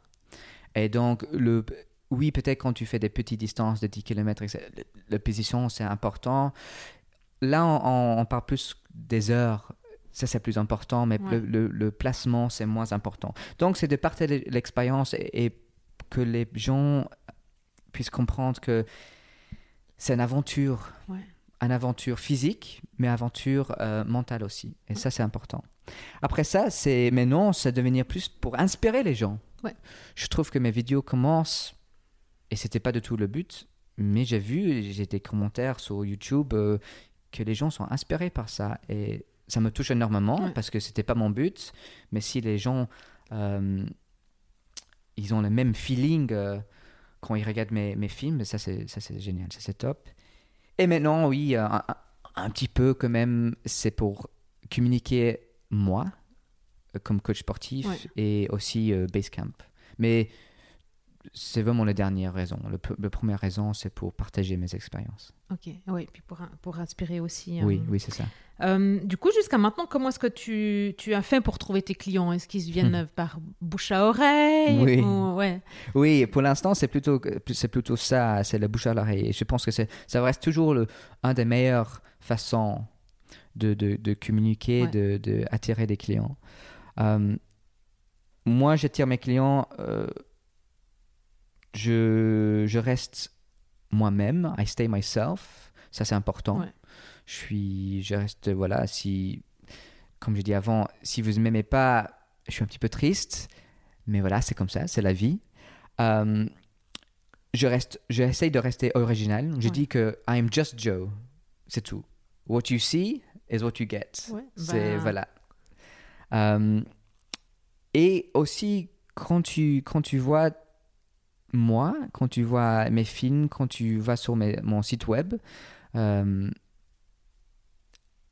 Et donc, le, oui, peut-être quand tu fais des petites distances de 10 km, la position, c'est important. Là, on, on- on parle plus des heures. Ça, c'est plus important, mais Ouais. le, le- le placement, c'est moins important. Donc, c'est de partager l'expérience et, et que les gens puissent comprendre que c'est une aventure. Ouais. Une aventure physique, mais aventure euh, mentale aussi. Et ça, c'est important. Après ça, c'est maintenant, c'est devenir plus pour inspirer les gens. Ouais. Je trouve que mes vidéos commencent, et c'était pas du tout le but, mais j'ai vu, j'ai des commentaires sur YouTube euh, que les gens sont inspirés par ça. Et ça me touche énormément Ouais. parce que c'était pas mon but. Mais si les gens, euh, ils ont le même feeling quand ils regardent mes, mes films, ça c'est, ça c'est génial, ça c'est top. Et maintenant, oui, euh, un, petit peu quand même, c'est pour communiquer moi euh, comme coach sportif Ouais. et aussi euh, Basecamp. Mais c'est vraiment la dernière raison. Le, la première raison, c'est pour partager mes expériences. Ok, oui, puis pour, pour inspirer aussi. euh. Oui, oui, c'est ça. Euh, du coup, jusqu'à maintenant, comment est-ce que tu, tu as fait pour trouver tes clients? Est-ce qu'ils viennent par bouche à oreille Hmm. Oui. ou- ouais? Oui, pour l'instant, c'est plutôt, c'est plutôt ça, c'est la bouche à l'oreille. Et je pense que ça reste toujours le, un des meilleures façons de, de, de communiquer, Ouais. de, de attirer des clients. Euh, moi, j'attire mes clients, euh, je, je reste moi-même, I stay myself, ça c'est important. Ouais. Je suis, je reste, voilà, si, comme je dis avant, si vous ne m'aimez pas, je suis un petit peu triste, mais voilà, c'est comme ça, c'est la vie. Euh, je reste, j'essaye de rester original. Je Ouais. dis que I am just Joe, c'est tout. What you see is what you get. Ouais, C'est bah, voilà. Euh, et aussi quand tu quand tu vois moi, quand tu vois mes films, quand tu vas sur mes- mon site web euh,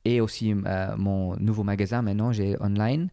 et aussi euh, mon nouveau magasin maintenant j'ai online,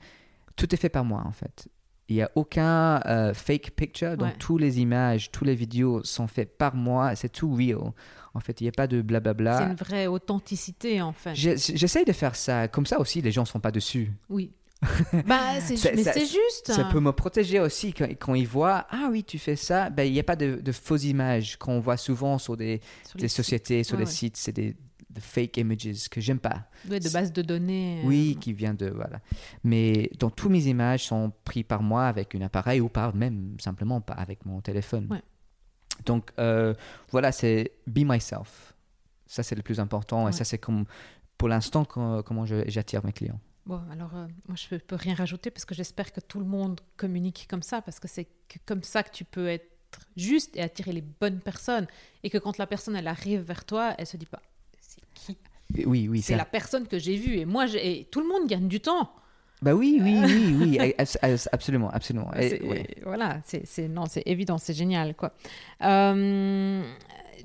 tout est fait par moi en fait. Il n'y a aucun euh, fake picture, donc Ouais. toutes les images, toutes les vidéos sont faites par moi, c'est tout real. En fait, il n'y a pas de blablabla. C'est une vraie authenticité, en fait. J'essaye de faire ça. Comme ça aussi, les gens ne sont pas dessus. Oui. bah, c'est, mais ça- c'est juste. Ça peut me protéger aussi quand, quand ils voient Ah oui, tu fais ça. Ben, Il n'y a pas de, de fausses images qu'on voit souvent sur des, Sur des sociétés, sur les ouais. sites. C'est des, des fake images que j'aime pas. ouais, de base de données. euh, Oui, qui vient de. Voilà. Mais dans tous mes images sont prises par moi avec un appareil ou par même simplement pas avec mon téléphone. Ouais. Donc euh, voilà, c'est be myself. Ça, c'est le plus important. Ouais. Et ça, c'est comme. Pour l'instant, comment j'attire mes clients. Bon, alors, euh, moi, je peux, peux rien rajouter parce que j'espère que tout le monde communique comme ça parce que c'est comme ça que tu peux être juste et attirer les bonnes personnes et que quand la personne, elle arrive vers toi, elle se dit pas c'est qui? Oui, oui, C'est ça- la personne que j'ai vue et moi, et tout le monde gagne du temps. Bah oui, oui, oui, oui, abs- abs- absolument, absolument. Ouais. Voilà, c'est c'est- non, c'est évident, c'est génial, quoi. Euh,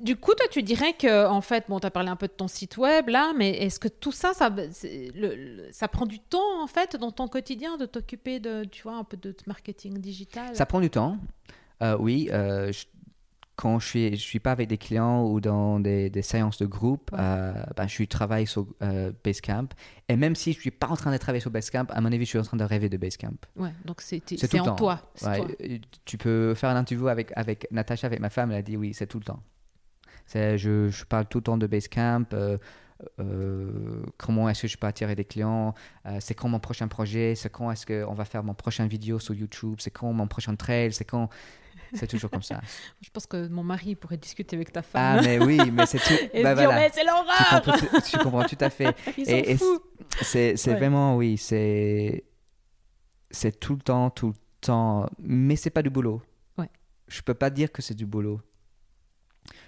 du coup, toi, tu dirais que, en fait, bon, tu as parlé un peu de ton site web là, mais est-ce que tout ça, ça, le- prend du temps, en fait, dans ton quotidien, de t'occuper de, tu vois, un peu de marketing digital? Ça prend du temps. Euh, oui, euh, je- quand je suis, je suis pas avec des clients ou dans des, des séances de groupe, Ouais. euh, ben, je travaille sur Basecamp. Et même si je suis pas en train de travailler sur Basecamp, à mon avis, je suis en train de rêver de Basecamp. Ouais, donc c'est en temps. toi. Ouais, toi. Tu peux faire un interview avec, avec Natacha, avec ma femme, elle a dit oui, c'est tout le temps. Je, je parle tout le temps de Basecamp. euh, euh, comment est-ce que je peux attirer des clients euh, C'est quand mon prochain projet C'est quand est-ce qu'on va faire mon prochain vidéo sur YouTube C'est quand mon prochain trail C'est quand C'est toujours comme ça. Je pense que mon mari pourrait discuter avec ta Ah, femme. mais oui, mais c'est tout. et bah, dire, voilà. mais c'est Tu l'horreur comprends, tout, tu comprends tout à fait. Ils et- sont et fous C'est c'est Ouais. vraiment, oui, c'est. c'est tout le temps, tout le temps, mais c'est pas du boulot. Ouais. Je peux pas dire que c'est du boulot.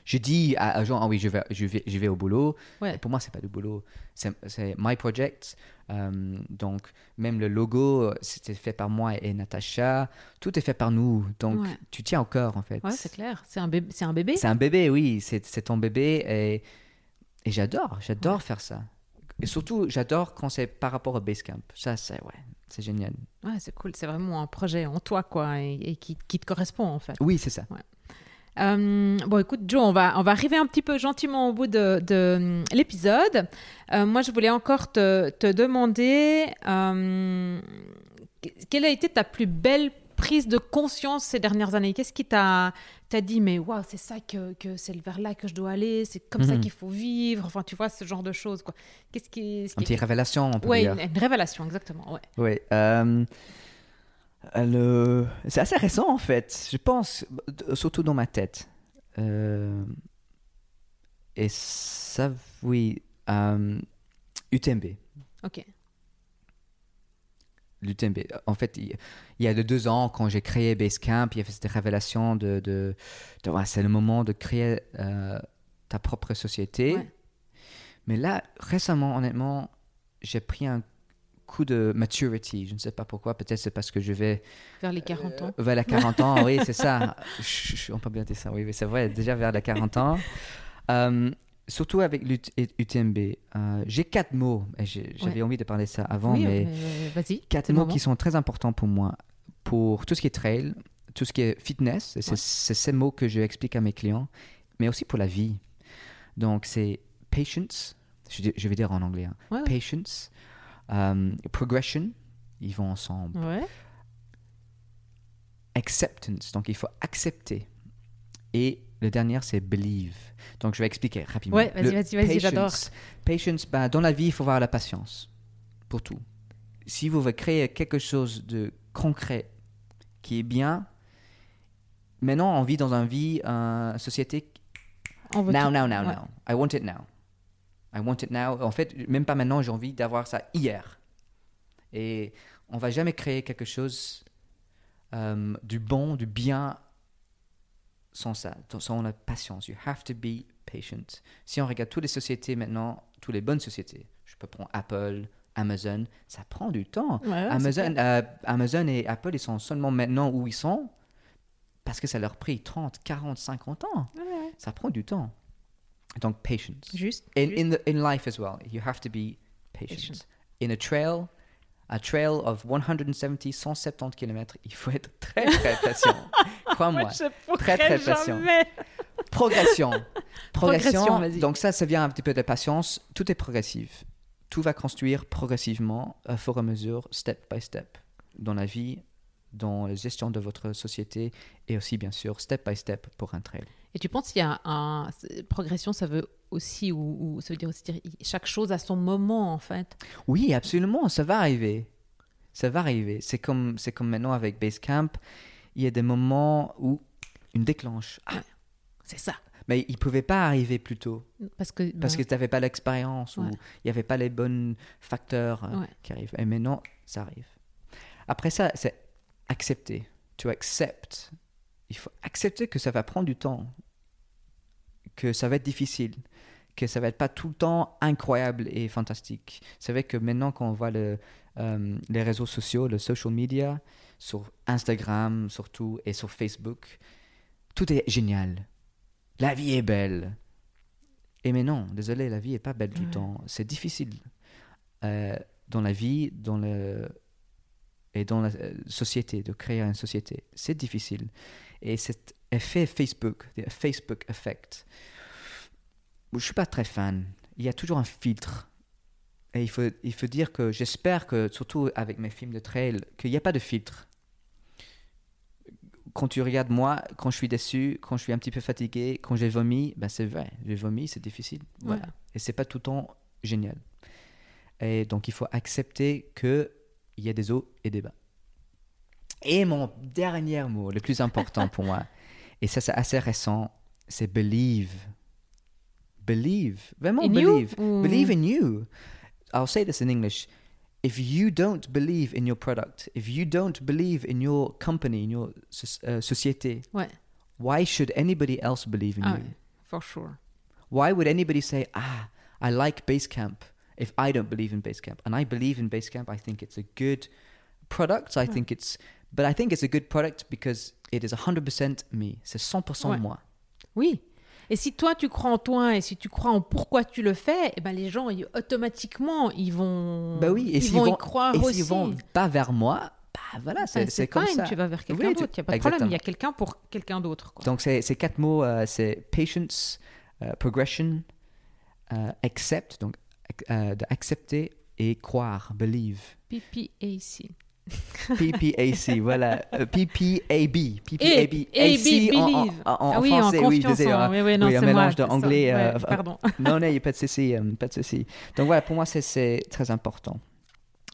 Je dis à, à gens, ah oui, je vais, je vais, je vais au boulot. Ouais. Pour moi, c'est pas du boulot. C'est my project. Euh, donc, même le logo, c'était fait par moi et Natacha. Tout est fait par nous. Donc, Ouais. tu tiens au cœur, en fait. Ouais, c'est clair. C'est un bébé. C'est un bébé. C'est un bébé, oui. C'est ton bébé. Et, et j'adore. J'adore faire ça. Et surtout, j'adore quand c'est par rapport au Basecamp. Ça, c'est ouais, c'est génial. Ouais, c'est cool. C'est vraiment un projet en toi, quoi, et, et qui, qui te correspond, en fait. Oui, c'est ça. Euh, bon, écoute, Joe, on va, on va arriver un petit peu gentiment au bout de, de, hum, l'épisode. Euh, moi, je voulais encore te, te demander euh, quelle a été ta plus belle prise de conscience ces dernières années? Qu'est-ce qui t'a dit, mais waouh, c'est ça que, que c'est vers là que je dois aller, c'est comme ça Mhm. qu'il faut vivre, enfin, tu vois, ce genre de choses. Qu'est-ce qui. ce Une qui- petite révélation, on peut Ouais, dire. une, une révélation, exactement, ouais. Oui. Euh, le... C'est assez récent en fait, je pense, surtout dans ma tête. Euh, Et ça, oui. euh, UTMB. Ok. L'UTMB. En fait, il il y a de deux ans, quand j'ai créé Basecamp, il y avait cette révélation de. de, de, ouais, c'est le moment de créer euh, ta propre société. Ouais. Mais là, récemment, honnêtement, j'ai pris un coup de maturity. Je ne sais pas pourquoi. Peut-être c'est parce que je vais Vers les 40 ans. Euh, vers la 40 ans, oui, c'est ça. Chut, On peut bien dire ça, oui, mais c'est vrai, déjà vers la 40 ans. Euh, surtout avec l'UTMB. Euh, j'ai quatre mots, j'avais envie de parler de ça avant, oui, mais vas-y. quatre mots qui sont très importants pour moi. Pour tout ce qui est trail, tout ce qui est fitness, et c'est Ouais. c'est ces mots que je explique à mes clients, mais aussi pour la vie. Donc, c'est patience, je, vais dire en anglais, hein. Ouais. patience, euh, progression, ils vont ensemble Ouais. acceptance. Donc, il faut accepter. Et le dernier, c'est believe. Donc, je vais expliquer rapidement. Ouais, vas-y, vas-y, vas-y, j'adore. patience- Patience, ben, dans la vie, il faut avoir la patience pour tout. Si vous voulez créer quelque chose de concret qui est bien, maintenant, on vit dans une vie, une société On veut Now, now, now, ouais. now. I want it now. I want it now. En fait, même pas maintenant, j'ai envie d'avoir ça hier. Et on va jamais créer quelque chose euh, du bon, du bien sans ça, sans la patience. You have to be patient. Si on regarde toutes les sociétés maintenant, toutes les bonnes sociétés, je peux prendre Apple, Amazon, ça prend du temps. Ouais, ouais, Amazon, euh, Amazon et Apple, ils sont seulement maintenant où ils sont parce que ça leur a pris 30, 40, 50 ans. Ouais. Ça prend du temps. Donc, patience. Juste. In, juste. in, the, in life as well, you have to be patient. Patient. In a trail, a trail of 170, 170 km, il faut être très, très patient. Crois-moi. Pourrais très patient. Progression. Progression, Progression. donc ça, ça vient un petit peu de patience. Tout est progressif. Tout va construire progressivement, à fur et à mesure, step by step, dans la vie, dans la gestion de votre société, et aussi, bien sûr, step by step pour un trail. Et tu penses qu'il y a un progression, ça veut aussi ou, ou ça veut dire aussi dire chaque chose à son moment en fait. Oui, absolument, ça va arriver. Ça va arriver. C'est comme, c'est comme maintenant avec Basecamp, il y a des moments où une déclenche. Ah, C'est ça. mais il ne pouvait pas arriver plus tôt Parce que parce que tu n'avais pas l'expérience ou il n'y avait pas les bons facteurs euh, Ouais. qui arrivent. Et maintenant, ça arrive. Après ça, c'est accepter. Tu acceptes. Il faut accepter que ça va prendre du temps, que ça va être difficile, que ça va être pas tout le temps incroyable et fantastique. C'est vrai que maintenant, quand on voit le, euh, les réseaux sociaux, le social media, sur Instagram surtout et sur Facebook, tout est génial. La vie est belle. Et mais non, désolé, la vie est pas belle tout le Ouais. temps. C'est difficile euh, dans la vie, dans le et dans la euh, société de créer une société. C'est difficile. Et cet effet Facebook, le Facebook effect, je suis pas très fan. Il y a toujours un filtre. Et il faut, il faut dire que j'espère que, surtout avec mes films de trail, qu'il n'y a pas de filtre. Quand tu regardes moi, quand je suis déçu, quand je suis un petit peu fatigué, quand j'ai vomi, ben c'est vrai, j'ai vomi, c'est difficile. Voilà. Ouais. Et c'est pas tout le temps génial. Et donc il faut accepter que il y a des hauts et des bas. Et mon dernier mot, le plus important pour moi, et ça c'est assez récent, c'est believe. Believe. Vraiment In believe. Believe in you. I'll say this in English. if you don't believe in your product, if you don't believe in your company, in your euh, société, Ouais. why should anybody else believe in Ah you? for sure. Why would anybody say, ah, I like Basecamp if I don't believe in Basecamp? And I believe in Basecamp. I think it's a good product. I think it's, but I think it's a good product because it is 100% me. C'est 100% Ouais. moi. Oui. Et si toi tu crois en toi et si tu crois en pourquoi tu le fais, eh ben les gens ils- automatiquement ils vont Bah oui, et ils vont, vont, y croire et aussi. s'ils vont pas vers moi, bah voilà, Ah, c'est comme fine, ça. tu vas vers quelqu'un Oui, d'autre, il n'y a pas de problème, il y a quelqu'un pour quelqu'un d'autre. Donc, c'est ces quatre mots, euh, c'est patience, euh, progression, euh, accept, donc euh, d'accepter et croire, believe. PPAC. PPAC, voilà. Euh, PPAB. PPAB. AC en, en- ah oui, français, en oui, désolé. en- hein. oui, oui, non, Oui, un mélange moi, de c'est anglais, ça. euh, Ouais, pardon. non, non, il n'y a pas de souci, pas de souci. Donc voilà, pour moi, c'est- c'est très important.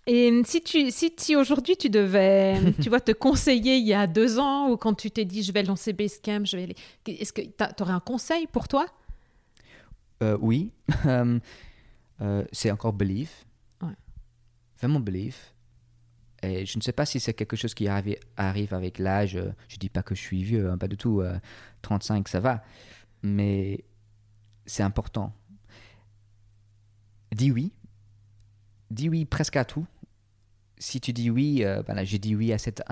Et si tu, si, si aujourd'hui tu devais, tu vois, te conseiller il y a deux ans ou quand tu t'es dit je vais lancer Basecamp, je vais aller, est-ce que tu aurais un conseil pour toi? Euh, oui, Euh, c'est encore. Ouais. Vraiment believe. Et je ne sais pas si c'est quelque chose qui arrive, arrive avec l'âge. Je dis pas que je suis vieux, hein, pas du tout. euh, 35, ça va. Mais c'est important. Dis oui. Dis oui presque à tout. Si tu dis oui, euh, ben j'ai dit oui à cette,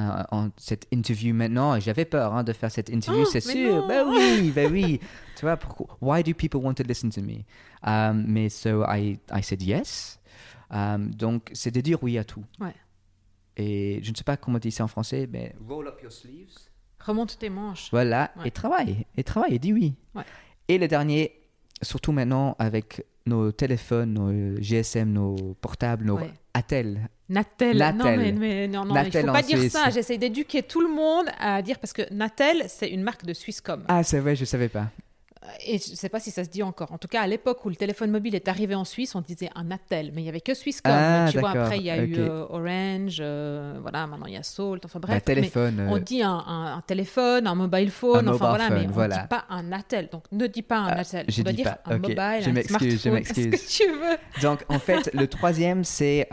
interview maintenant. J'avais peur hein, de faire cette interview, Oh, c'est sûr. Ben oui, ben oui. tu vois, pourquoi, why do people want to listen to me? Um, mais so I, I said yes. Um, donc, c'est de dire oui à tout. Ouais. Et je ne sais pas comment dire ça en français, mais roll up your sleeves. Remonte tes manches. Voilà, Ouais. et travaille, et travaille, et dis oui. Ouais. Et le dernier, surtout maintenant avec nos téléphones, nos GSM, nos portables, nos Ouais. Attel. Natel. Non, mais, mais non, non, il Natel faut en pas dire Suisse. ça. J'essaie d'éduquer tout le monde à dire parce que Natel, c'est une marque de Swisscom. Ah, c'est vrai, je ne savais pas. Et je sais pas si ça se dit encore. En tout cas, à l'époque où le téléphone mobile est arrivé en Suisse, on disait un Natel, mais il y avait que Swisscom. Ah, Mais tu vois, après, il y a eu euh, Orange, euh, voilà, maintenant il y a Salt, enfin bref. Un téléphone. Mais euh, on dit un, un- un téléphone, un mobile phone, Un enfin voilà, mobile mais phone, on voilà. dit pas un Natel. Donc ne dis pas un Ah, Natel. je Tu dois dire pas, un mobile, Je un m'excuse, je smartphone, ce que m'excuse. tu veux. Donc, en fait, le troisième, c'est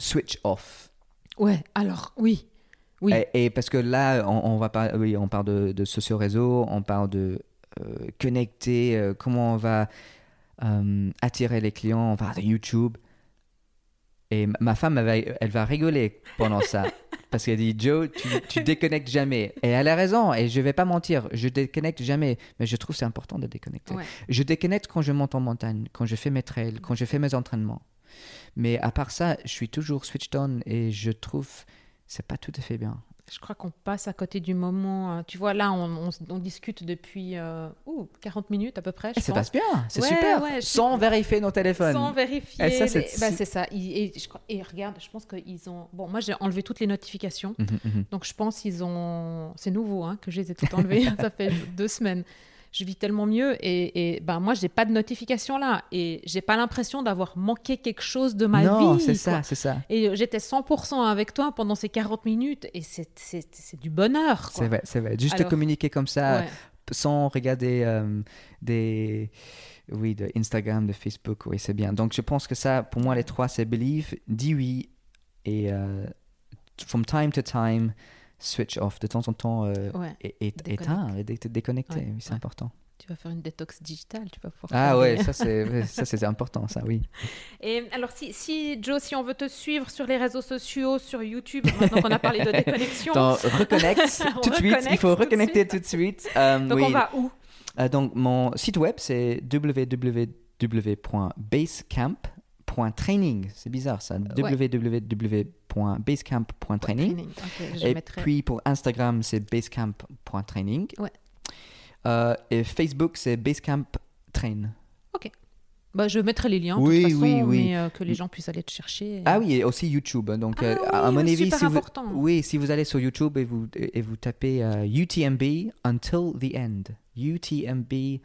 switch off. Ouais, alors oui. Oui. Et, et parce que là, on, on va pas, oui, on parle de, de sociaux réseaux, on parle de euh, connecter, euh, comment on va euh, attirer les clients, on parle de YouTube. Et ma- femme, elle va, elle va rigoler pendant ça. Parce qu'elle dit, Joe, tu, tu déconnectes jamais. Et elle a raison, et je vais pas mentir, je déconnecte jamais. Mais je trouve que c'est important de déconnecter. Ouais. Je déconnecte quand je monte en montagne, quand je fais mes trails, quand je fais mes entraînements. Mais à part ça, je suis toujours switched on et je trouve c'est pas tout à fait bien. Je crois qu'on passe à côté du moment. euh, Tu vois, là, on, on- on discute depuis euh, ouh, 40 minutes à peu près. Et je ça pense. passe bien, c'est Ouais, super. ouais, Sans vérifier nos téléphones. Sans vérifier. Et ça, c'est- les- bah, c'est ça. Et, je et regarde, je pense qu'ils ont. Bon, moi, j'ai enlevé toutes les notifications. Mhm, mhm. Donc, je pense qu'ils ont. C'est nouveau hein, que je les ai toutes enlevées. ça fait deux semaines. Je vis tellement mieux. Et, et ben, moi, j'ai pas de notification là. Et j'ai pas l'impression d'avoir manqué quelque chose de ma non, vie. c'est ça, c'est ça. Et euh, j'étais 100% avec toi pendant ces 40 minutes. Et c'est- du bonheur. C'est vrai, c'est vrai. Juste Alors, communiquer comme ça, Ouais. sans regarder euh, des. Oui, de Instagram, de Facebook, oui, c'est bien. Donc je pense que ça, pour moi, les trois, c'est believe, dis oui, et euh, from time to time, switch off. De temps en temps, euh, Ouais. et dé- déconnecter, Ouais, c'est ouais. important. Tu vas faire une détox digitale. Tu vas pouvoir Ah ouais, ça c'est ouais, ça c'est important, ça, oui. Et alors, si, si, Joe, si on veut te suivre sur les réseaux sociaux, sur YouTube, maintenant qu'on a parlé de déconnexion, Donc, reconnecte On tout de suite. Il faut reconnecter tout de suite. Euh, donc oui. on va où? Euh, donc, mon site web, c'est www.basecamp.training. C'est bizarre ça. www.basecamp.training. Training. Ok, je Et mettrai. puis pour Instagram, c'est basecamp.training. Ouais. Euh, et Facebook, c'est basecamp train. Bah, je mettrai les liens, de Oui, toute façon, oui, oui. mais euh, que les gens puissent aller te chercher. Ah oui, et aussi YouTube. Donc, Ah euh, à mon avis, si vous, important. oui, si vous allez sur YouTube et vous, et vous tapez euh, UTMB Until the End. UTMB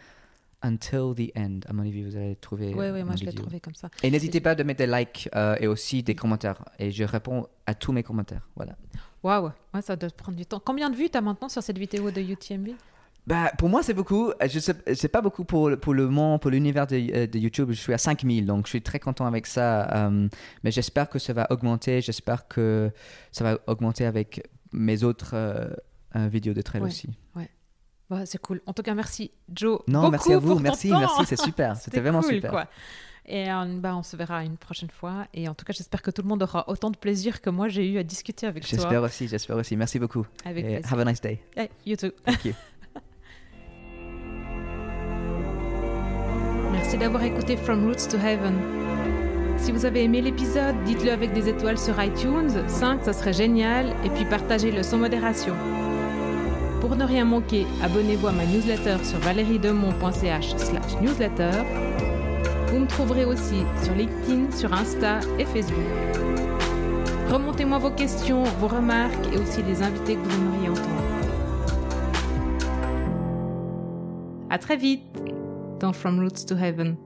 Until the End. À mon avis, vous allez trouver. Ouais, euh, moi je l'ai trouvé comme ça. Et n'hésitez pas de mettre des likes euh, et aussi des commentaires. Et je réponds à tous mes commentaires. Voilà. Waouh, ouais, ça doit prendre du temps. Combien de vues t'as maintenant sur cette vidéo de UTMB Bah, pour moi, c'est beaucoup. Je sais, c'est pas beaucoup pour, le- pour le monde, pour l'univers de, euh, de YouTube. Je suis à 5000, donc je suis très content avec ça. euh, mais j'espère que ça va augmenter. J'espère que ça va augmenter avec mes autres euh, vidéos de trail Ouais. aussi. Bah, c'est cool. En tout cas, merci Joe. Non, beaucoup merci à vous. pour Merci, merci, c'est super. C'était vraiment cool, super. Quoi. Et euh, bah, on se verra une prochaine fois. Et en tout cas, j'espère que tout le monde aura autant de plaisir que moi j'ai eu à discuter avec J'espère toi. aussi, j'espère aussi. Merci beaucoup. Avec Et plaisir. have a nice day. Hey, you too. Thank you. Merci d'avoir écouté From Roots to Heaven. Si vous avez aimé l'épisode, dites-le avec des étoiles sur iTunes, 5 ça serait génial, et puis partagez-le sans modération. Pour ne rien manquer, abonnez-vous à ma newsletter sur valeriedemont.ch slash newsletter. Vous me trouverez aussi sur LinkedIn, sur Insta et Facebook. Remontez-moi vos questions, vos remarques et aussi les invités que vous aimeriez entendre. À très vite dans From Roots to Heaven.